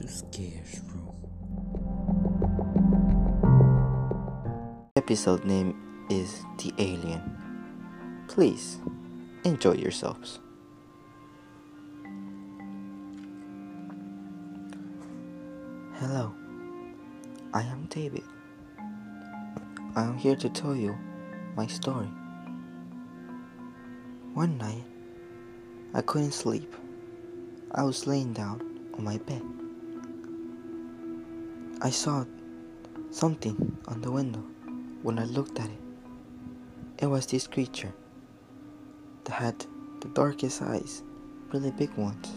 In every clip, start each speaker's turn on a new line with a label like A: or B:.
A: to Scare's room.
B: Episode name is The Alien. Please enjoy yourselves. Hello, I am David. I am here to tell you my story. One night, I couldn't sleep. I was laying down on my bed. I saw something on the window when I looked at it. It was this creature that had the darkest eyes, really big ones,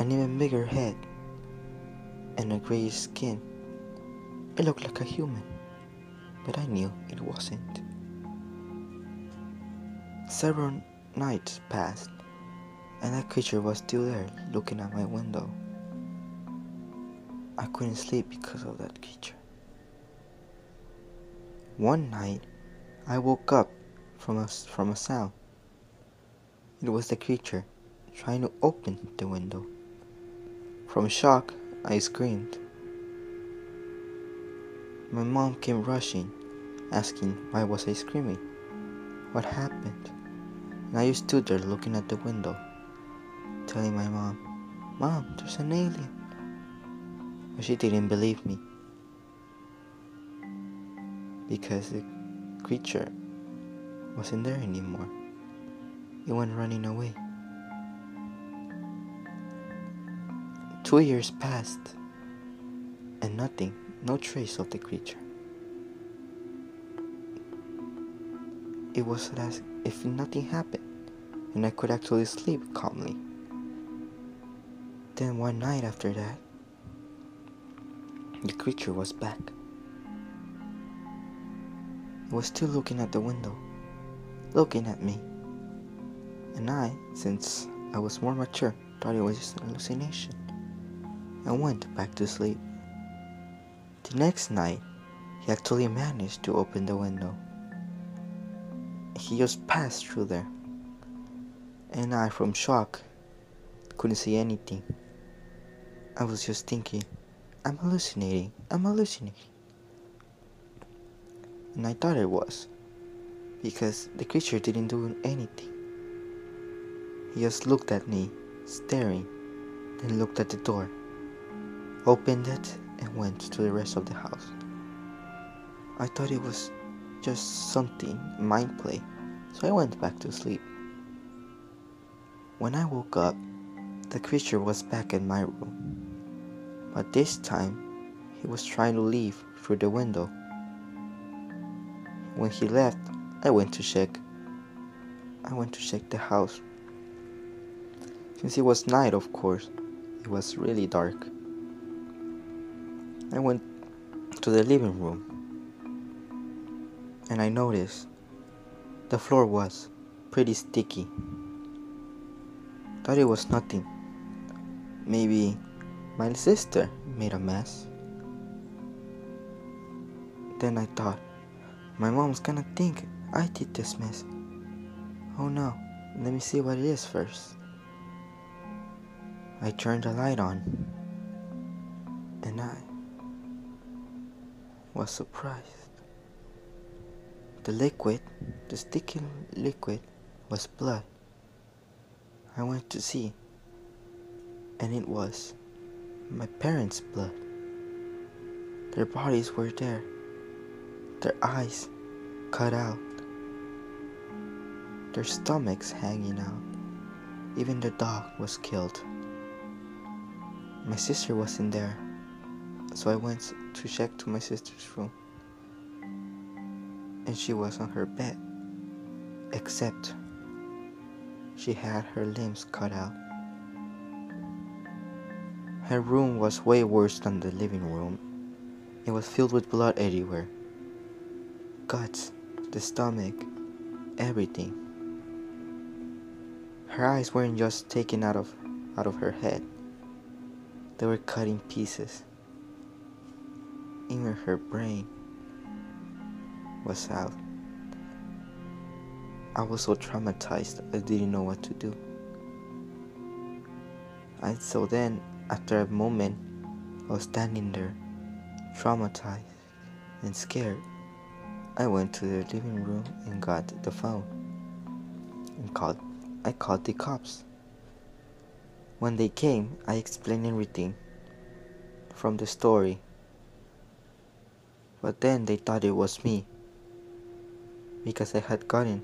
B: an even bigger head, and a grayish skin. It looked like a human, but I knew it wasn't. Several nights passed, and that creature was still there looking at my window. I couldn't sleep because of that creature. One night, I woke up from a, from a sound. It was the creature trying to open the window. From shock, I screamed. My mom came rushing, asking why was I screaming? What happened? And I stood there looking at the window, telling my mom, Mom, there's an alien. She didn't believe me. Because the creature wasn't there anymore. It went running away. Two years passed, and nothing, no trace of the creature. It was as if nothing happened, and I could actually sleep calmly. Then one night after that, the creature was back. It was still looking at the window, looking at me. And I, since I was more mature, thought it was just an hallucination and went back to sleep. The next night, he actually managed to open the window. He just passed through there, and I, from shock, couldn't see anything. I was just thinking, I'm hallucinating, I'm hallucinating. And I thought it was, because the creature didn't do anything. He just looked at me, staring, then looked at the door, opened it, and went to the rest of the house. I thought it was just something mind play, so I went back to sleep. When I woke up, the creature was back in my room, but this time he was trying to leave through the window. When he left, I went to check. I went to check the house. Since it was night, of course, it was really dark. I went to the living room and I noticed the floor was pretty sticky. Thought it was nothing. Maybe my sister made a mess. Then I thought, my mom's gonna think I did this mess. Oh no, let me see what it is first. I turned the light on and I was surprised. The liquid, the sticky liquid, was blood. I went to see, and it was my parents' blood. Their bodies were there, their eyes cut out, their stomachs hanging out. Even the dog was killed. My sister wasn't there, so I went to check to my sister's room. And she was on her bed, except she had her limbs cut out. Her room was way worse than the living room. It was filled with blood everywhere guts, the stomach, everything. Her eyes weren't just taken out of out of her head. They were cut in pieces. Even her brain was out. I was so traumatized I didn't know what to do. I so then After a moment, I was standing there, traumatized and scared. I went to the living room and got the phone and called I called the cops. When they came, I explained everything from the story. But then they thought it was me because I had gotten.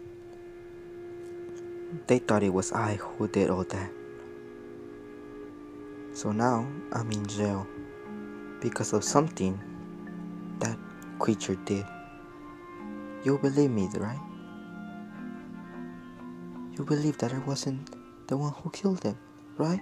B: They thought it was I who did all that. So now I'm in jail because of something that creature did. You believe me, right? You believe that I wasn't the one who killed them, right?